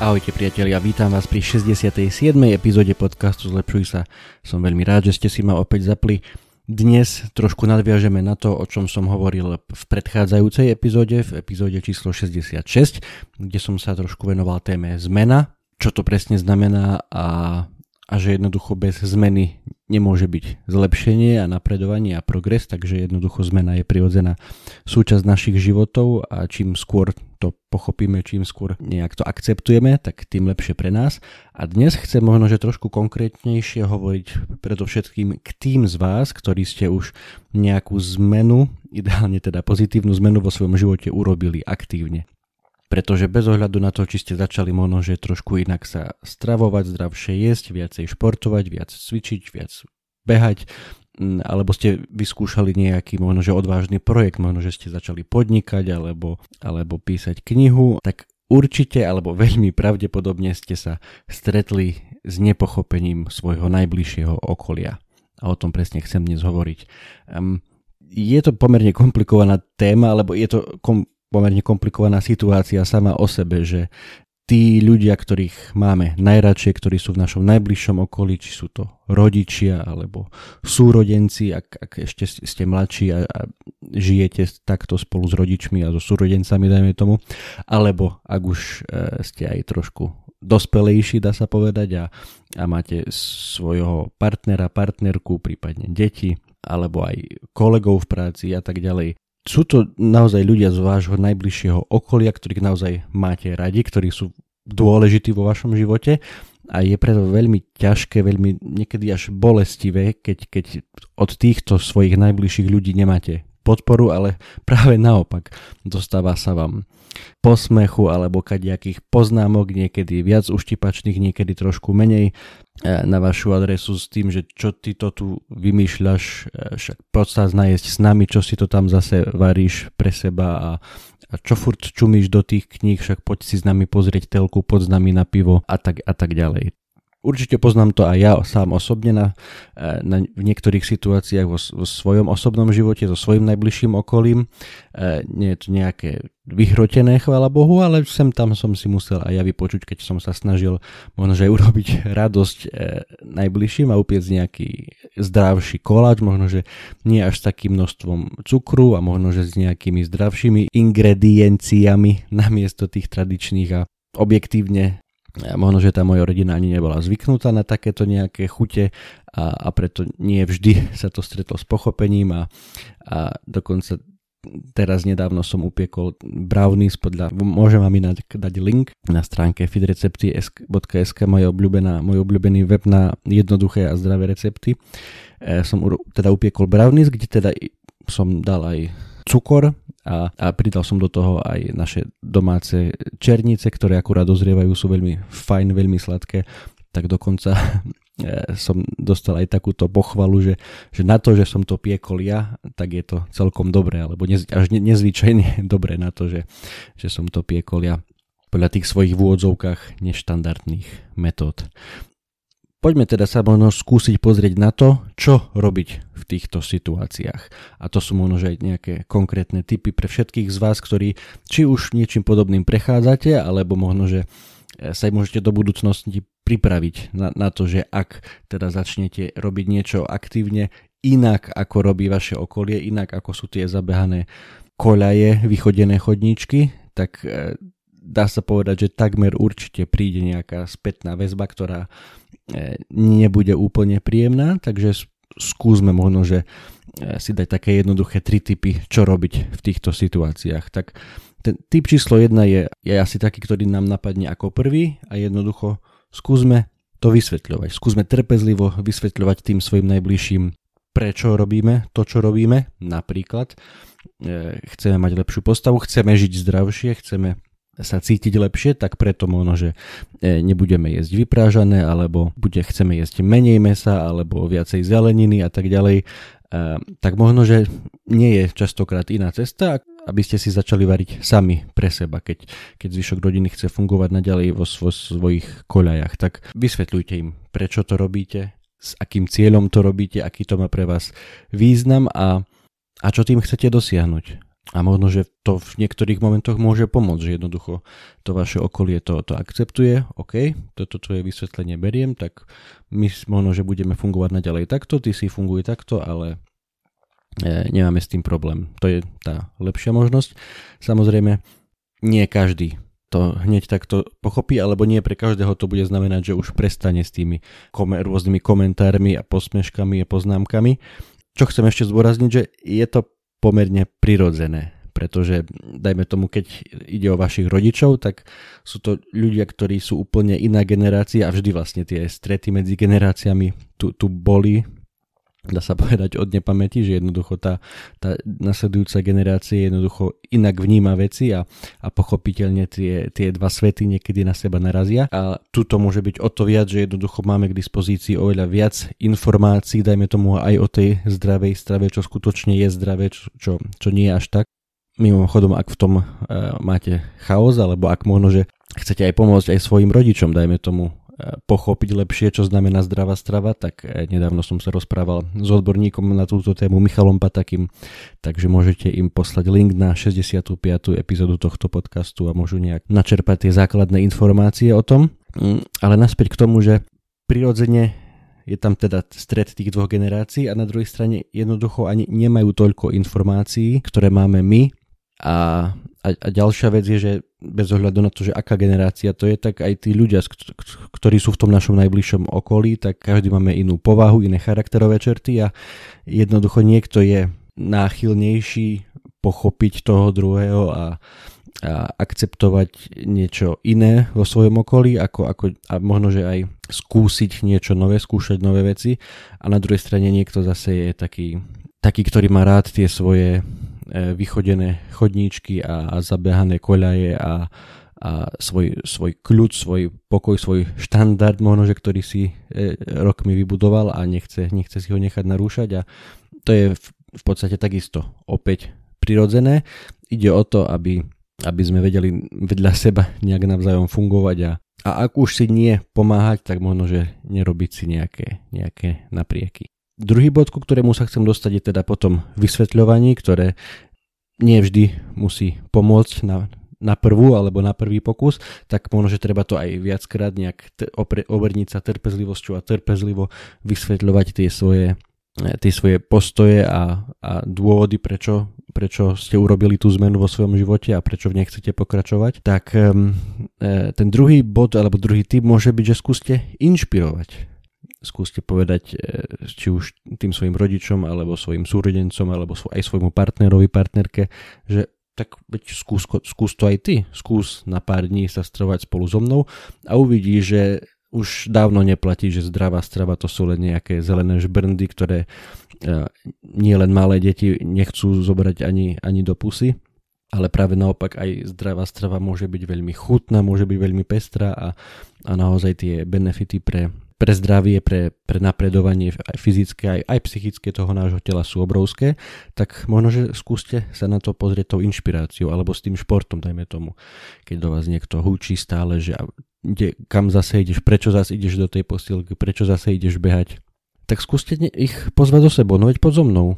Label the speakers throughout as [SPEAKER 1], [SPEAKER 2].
[SPEAKER 1] Ahojte priatelia, vítam vás pri 67. epizóde podcastu Zlepšuj sa. Som veľmi rád, že ste si ma opäť zapli dnes trošku nadviažeme na to, o čom som hovoril v predchádzajúcej epizóde, v epizóde číslo 66, kde som sa trošku venoval téme zmena, čo to presne znamená a, a že jednoducho bez zmeny nemôže byť zlepšenie a napredovanie a progres, takže jednoducho zmena je prirodzená súčasť našich životov a čím skôr to pochopíme, čím skôr nejak to akceptujeme, tak tým lepšie pre nás. A dnes chcem možno, že trošku konkrétnejšie hovoriť predovšetkým k tým z vás, ktorí ste už nejakú zmenu, ideálne teda pozitívnu zmenu vo svojom živote urobili aktívne pretože bez ohľadu na to, či ste začali možno, že trošku inak sa stravovať, zdravšie jesť, viacej športovať, viac cvičiť, viac behať, alebo ste vyskúšali nejaký možno, že odvážny projekt, možno, že ste začali podnikať alebo, alebo písať knihu, tak určite alebo veľmi pravdepodobne ste sa stretli s nepochopením svojho najbližšieho okolia. A o tom presne chcem dnes hovoriť. Um, je to pomerne komplikovaná téma, alebo je to kom- pomerne komplikovaná situácia sama o sebe, že tí ľudia, ktorých máme najradšie, ktorí sú v našom najbližšom okolí, či sú to rodičia alebo súrodenci, ak, ak ešte ste mladší a, a žijete takto spolu s rodičmi a so súrodencami, dajme tomu, alebo ak už e, ste aj trošku dospelejší, dá sa povedať, a, a máte svojho partnera, partnerku, prípadne deti, alebo aj kolegov v práci a tak ďalej sú to naozaj ľudia z vášho najbližšieho okolia, ktorých naozaj máte radi, ktorí sú dôležití vo vašom živote a je preto veľmi ťažké, veľmi niekedy až bolestivé, keď, keď od týchto svojich najbližších ľudí nemáte podporu, ale práve naopak dostáva sa vám posmechu alebo kadejakých poznámok, niekedy viac uštipačných, niekedy trošku menej e, na vašu adresu s tým, že čo ty to tu vymýšľaš, e, však poď najesť s nami, čo si to tam zase varíš pre seba a, a čo furt čumíš do tých kníh, však poď si s nami pozrieť telku, poď s nami na pivo a tak, a tak ďalej. Určite poznám to aj ja sám osobne na, e, na, v niektorých situáciách vo, vo svojom osobnom živote, so svojim najbližším okolím. E, nie je to nejaké vyhrotené, chvála Bohu, ale sem tam som si musel aj ja vypočuť, keď som sa snažil možno aj urobiť radosť e, najbližším a upiec nejaký zdravší koláč, možno že nie až s takým množstvom cukru a možno že s nejakými zdravšími ingredienciami namiesto tých tradičných a objektívne možno, že tá moja rodina ani nebola zvyknutá na takéto nejaké chute a, a preto nie vždy sa to stretlo s pochopením a, a dokonca teraz nedávno som upiekol brownies podľa, môžem vám ináč dať link na stránke fitrecepty.sk moja obľúbená, môj obľúbený web na jednoduché a zdravé recepty. E, som teda upiekol brownies, kde teda som dal aj cukor a, a pridal som do toho aj naše domáce černice, ktoré akurát dozrievajú, sú veľmi fajn, veľmi sladké, tak dokonca e, som dostal aj takúto pochvalu, že, že na to, že som to piekol ja, tak je to celkom dobré, alebo nez, až ne, nezvyčajne dobré na to, že, že som to piekol ja podľa tých svojich vôdzovkách neštandardných metód. Poďme teda sa možno skúsiť pozrieť na to, čo robiť v týchto situáciách. A to sú možno aj nejaké konkrétne typy pre všetkých z vás, ktorí či už niečím podobným prechádzate, alebo možno, že e, sa môžete do budúcnosti pripraviť na, na to, že ak teda začnete robiť niečo aktívne inak, ako robí vaše okolie, inak ako sú tie zabehané koľaje, vychodené chodníčky, tak e, dá sa povedať, že takmer určite príde nejaká spätná väzba, ktorá e, nebude úplne príjemná, takže skúsme možno, že e, si dať také jednoduché tri typy, čo robiť v týchto situáciách. Tak ten typ číslo jedna je, je asi taký, ktorý nám napadne ako prvý a jednoducho skúsme to vysvetľovať. Skúsme trpezlivo vysvetľovať tým svojim najbližším, prečo robíme to, čo robíme. Napríklad e, chceme mať lepšiu postavu, chceme žiť zdravšie, chceme sa cítiť lepšie, tak preto možno, že e, nebudeme jesť vyprážané, alebo bude, chceme jesť menej mesa, alebo viacej zeleniny a tak ďalej. Uh, tak možno, že nie je častokrát iná cesta, aby ste si začali variť sami pre seba, keď, keď zvyšok rodiny chce fungovať naďalej vo, vo svojich koľajach. Tak vysvetľujte im, prečo to robíte, s akým cieľom to robíte, aký to má pre vás význam a, a čo tým chcete dosiahnuť. A možno, že to v niektorých momentoch môže pomôcť, že jednoducho to vaše okolie to, to akceptuje, OK, toto tvoje vysvetlenie beriem, tak my možno, že budeme fungovať naďalej takto, ty si funguj takto, ale e, nemáme s tým problém. To je tá lepšia možnosť. Samozrejme, nie každý to hneď takto pochopí, alebo nie pre každého to bude znamenať, že už prestane s tými kom- rôznymi komentármi a posmeškami a poznámkami. Čo chcem ešte zdôrazniť, že je to pomerne prirodzené. Pretože dajme tomu, keď ide o vašich rodičov, tak sú to ľudia, ktorí sú úplne iná generácia a vždy vlastne tie strety medzi generáciami tu, tu boli dá sa povedať od nepamäti, že jednoducho tá, tá nasledujúca generácia jednoducho inak vníma veci a, a pochopiteľne tie, tie dva svety niekedy na seba narazia. A tu to môže byť o to viac, že jednoducho máme k dispozícii oveľa viac informácií, dajme tomu aj o tej zdravej strave, čo skutočne je zdravé, čo, čo, čo nie je až tak. Mimochodom, ak v tom uh, máte chaos, alebo ak možno, že chcete aj pomôcť aj svojim rodičom, dajme tomu, pochopiť lepšie, čo znamená zdravá strava, tak uh, nedávno som sa rozprával s odborníkom na túto tému Michalom Patakým, takže môžete im poslať link na 65. epizódu tohto podcastu a môžu nejak načerpať tie základné informácie o tom. Mm, ale naspäť k tomu, že prirodzene je tam teda stred tých dvoch generácií a na druhej strane jednoducho ani nemajú toľko informácií, ktoré máme my a, a, a ďalšia vec je, že bez ohľadu na to, že aká generácia to je, tak aj tí ľudia, ktorí sú v tom našom najbližšom okolí, tak každý máme inú povahu, iné charakterové črty a jednoducho niekto je náchylnejší pochopiť toho druhého a, a akceptovať niečo iné vo svojom okolí ako, ako, a možno, že aj skúsiť niečo nové, skúšať nové veci. A na druhej strane niekto zase je taký, taký ktorý má rád tie svoje vychodené chodníčky a, a zabehané koľaje a, a svoj, svoj kľud, svoj pokoj, svoj štandard možno, že ktorý si e, rokmi vybudoval a nechce, nechce si ho nechať narúšať a to je v, v podstate takisto opäť prirodzené. Ide o to, aby, aby sme vedeli vedľa seba nejak navzájom fungovať a, a ak už si nie pomáhať, tak možno, že nerobiť si nejaké, nejaké naprieky. Druhý bod, ku ktorému sa chcem dostať, je teda potom vysvetľovaní, ktoré nie vždy musí pomôcť na, na prvú alebo na prvý pokus, tak možno, že treba to aj viackrát nejak t- obrniť sa trpezlivosťou a trpezlivo vysvetľovať tie svoje, tie svoje postoje a, a dôvody, prečo, prečo ste urobili tú zmenu vo svojom živote a prečo v nej chcete pokračovať. Tak um, ten druhý bod alebo druhý typ môže byť, že skúste inšpirovať skúste povedať e, či už tým svojim rodičom alebo svojim súrodencom alebo aj svojmu partnerovi, partnerke, že tak veď skús, skús to aj ty, skús na pár dní sa stravovať spolu so mnou a uvidí, že už dávno neplatí, že zdravá strava to sú len nejaké zelené žbrndy, ktoré e, nie len malé deti nechcú zobrať ani, ani do pusy, ale práve naopak aj zdravá strava môže byť veľmi chutná, môže byť veľmi pestrá a, a naozaj tie benefity pre, pre zdravie, pre, pre napredovanie aj fyzické, aj, aj psychické toho nášho tela sú obrovské, tak možno, že skúste sa na to pozrieť tou inšpiráciou alebo s tým športom, dajme tomu. Keď do vás niekto húči stále, že kde, kam zase ideš, prečo zase ideš do tej posilky, prečo zase ideš behať, tak skúste ich pozvať do sebou, no veď pod so mnou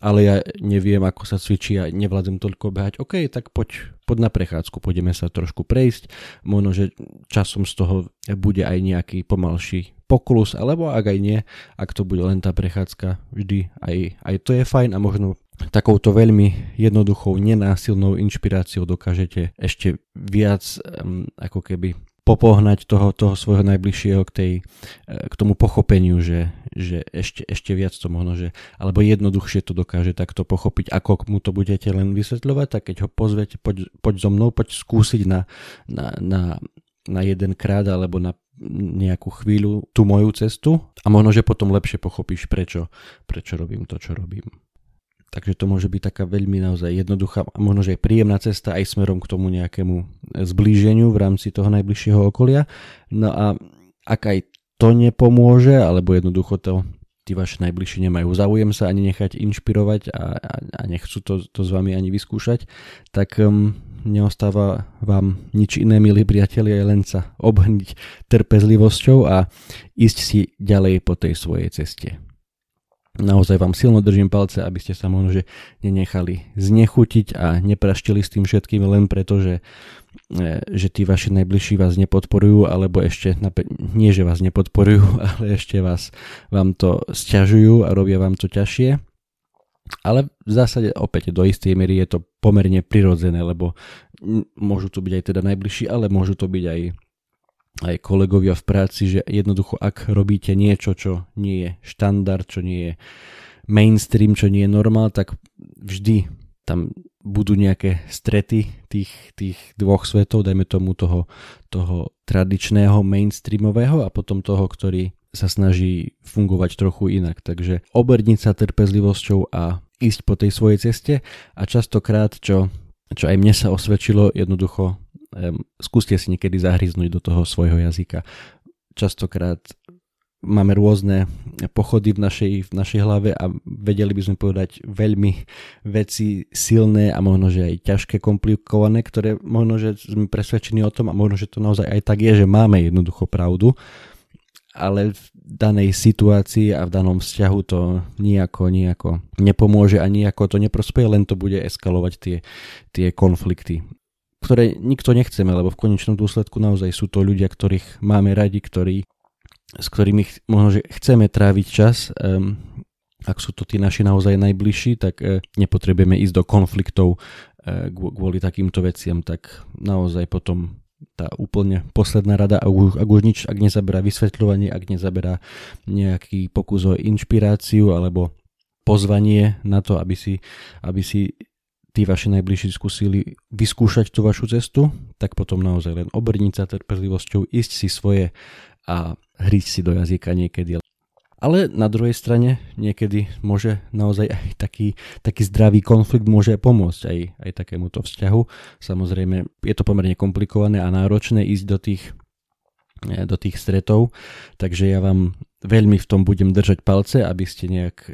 [SPEAKER 1] ale ja neviem, ako sa cvičí a nevládzem toľko behať. OK, tak poď, poď na prechádzku, pôjdeme sa trošku prejsť, možno, že časom z toho bude aj nejaký pomalší poklus, alebo ak aj nie, ak to bude len tá prechádzka, vždy aj, aj to je fajn a možno takouto veľmi jednoduchou, nenásilnou inšpiráciou dokážete ešte viac ako keby popohnať toho, toho svojho najbližšieho k, tej, e, k tomu pochopeniu, že, že ešte, ešte viac to možno, že, alebo jednoduchšie to dokáže takto pochopiť, ako mu to budete len vysvetľovať, tak keď ho pozvete, poď, poď so mnou, poď skúsiť na, na, na, na jeden krát alebo na nejakú chvíľu tú moju cestu a možno, že potom lepšie pochopíš, prečo, prečo robím to, čo robím. Takže to môže byť taká veľmi naozaj jednoduchá možno, že aj príjemná cesta aj smerom k tomu nejakému zblíženiu v rámci toho najbližšieho okolia. No a ak aj to nepomôže, alebo jednoducho to tí vaši najbližší nemajú záujem sa ani nechať inšpirovať a, a, a nechcú to, to s vami ani vyskúšať, tak um, neostáva vám nič iné, milí priatelia, len sa obhniť trpezlivosťou a ísť si ďalej po tej svojej ceste. Naozaj vám silno držím palce, aby ste sa možno že nenechali znechutiť a nepraštili s tým všetkým len preto, že, e, že tí vaši najbližší vás nepodporujú, alebo ešte, nie že vás nepodporujú, ale ešte vás, vám to sťažujú a robia vám to ťažšie. Ale v zásade opäť do istej miery je to pomerne prirodzené, lebo môžu to byť aj teda najbližší, ale môžu to byť aj aj kolegovia v práci, že jednoducho ak robíte niečo, čo nie je štandard, čo nie je mainstream, čo nie je normál, tak vždy tam budú nejaké strety tých, tých dvoch svetov, dajme tomu toho, toho tradičného mainstreamového a potom toho, ktorý sa snaží fungovať trochu inak. Takže oberniť sa trpezlivosťou a ísť po tej svojej ceste a častokrát, čo, čo aj mne sa osvedčilo, jednoducho skúste si niekedy zahryznúť do toho svojho jazyka. Častokrát máme rôzne pochody v našej, v našej hlave a vedeli by sme povedať veľmi veci silné a možno, že aj ťažké, komplikované, ktoré možno, že sme presvedčení o tom a možno, že to naozaj aj tak je, že máme jednoducho pravdu, ale v danej situácii a v danom vzťahu to nejako, nejako nepomôže a nejako to neprospeje, len to bude eskalovať tie, tie konflikty ktoré nikto nechceme, lebo v konečnom dôsledku naozaj sú to ľudia, ktorých máme radi, ktorí, s ktorými možno, že chceme tráviť čas. Um, ak sú to tí naši naozaj najbližší, tak uh, nepotrebujeme ísť do konfliktov uh, kvôli takýmto veciam, tak naozaj potom tá úplne posledná rada, ak už, ak už nič, ak nezaberá vysvetľovanie, ak nezaberá nejaký pokus o inšpiráciu alebo pozvanie na to, aby si, aby si tí vaši najbližší skúsili vyskúšať tú vašu cestu, tak potom naozaj len obrniť sa trpezlivosťou, ísť si svoje a hriť si do jazyka niekedy. Ale na druhej strane niekedy môže naozaj aj taký, taký zdravý konflikt môže pomôcť aj, aj takémuto vzťahu. Samozrejme je to pomerne komplikované a náročné ísť do tých do tých stretov, takže ja vám veľmi v tom budem držať palce, aby ste nejak e,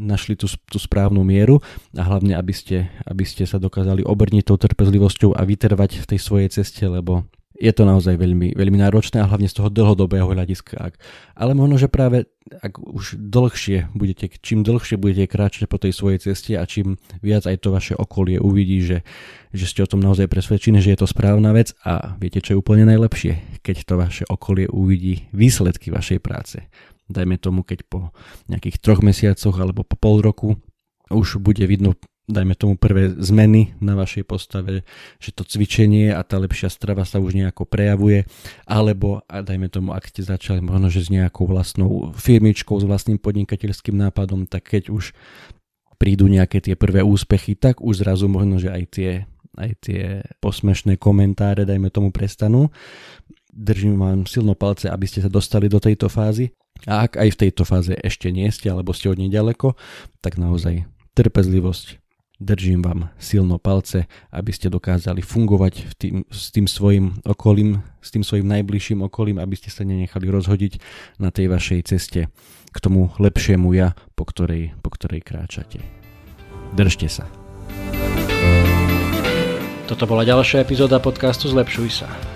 [SPEAKER 1] našli tú, tú správnu mieru a hlavne, aby ste, aby ste sa dokázali obrniť tou trpezlivosťou a vytrvať v tej svojej ceste, lebo je to naozaj veľmi, veľmi náročné a hlavne z toho dlhodobého hľadiska. Ale možno, že práve ak už dlhšie budete, čím dlhšie budete kráčať po tej svojej ceste a čím viac aj to vaše okolie uvidí, že, že ste o tom naozaj presvedčení, že je to správna vec a viete, čo je úplne najlepšie, keď to vaše okolie uvidí výsledky vašej práce. Dajme tomu, keď po nejakých troch mesiacoch alebo po pol roku už bude vidno dajme tomu prvé zmeny na vašej postave, že to cvičenie a tá lepšia strava sa už nejako prejavuje, alebo a dajme tomu, ak ste začali možno, že s nejakou vlastnou firmičkou, s vlastným podnikateľským nápadom, tak keď už prídu nejaké tie prvé úspechy, tak už zrazu možno, že aj tie, aj tie posmešné komentáre, dajme tomu, prestanú. Držím vám silno palce, aby ste sa dostali do tejto fázy. A ak aj v tejto fáze ešte nie ste, alebo ste od nej ďaleko, tak naozaj trpezlivosť, Držím vám silno palce, aby ste dokázali fungovať v tým, s tým svojim okolím, s tým svojim najbližším okolím, aby ste sa nenechali rozhodiť na tej vašej ceste k tomu lepšiemu ja, po ktorej, po ktorej kráčate. Držte sa.
[SPEAKER 2] Toto bola ďalšia epizóda podcastu Zlepšuj sa.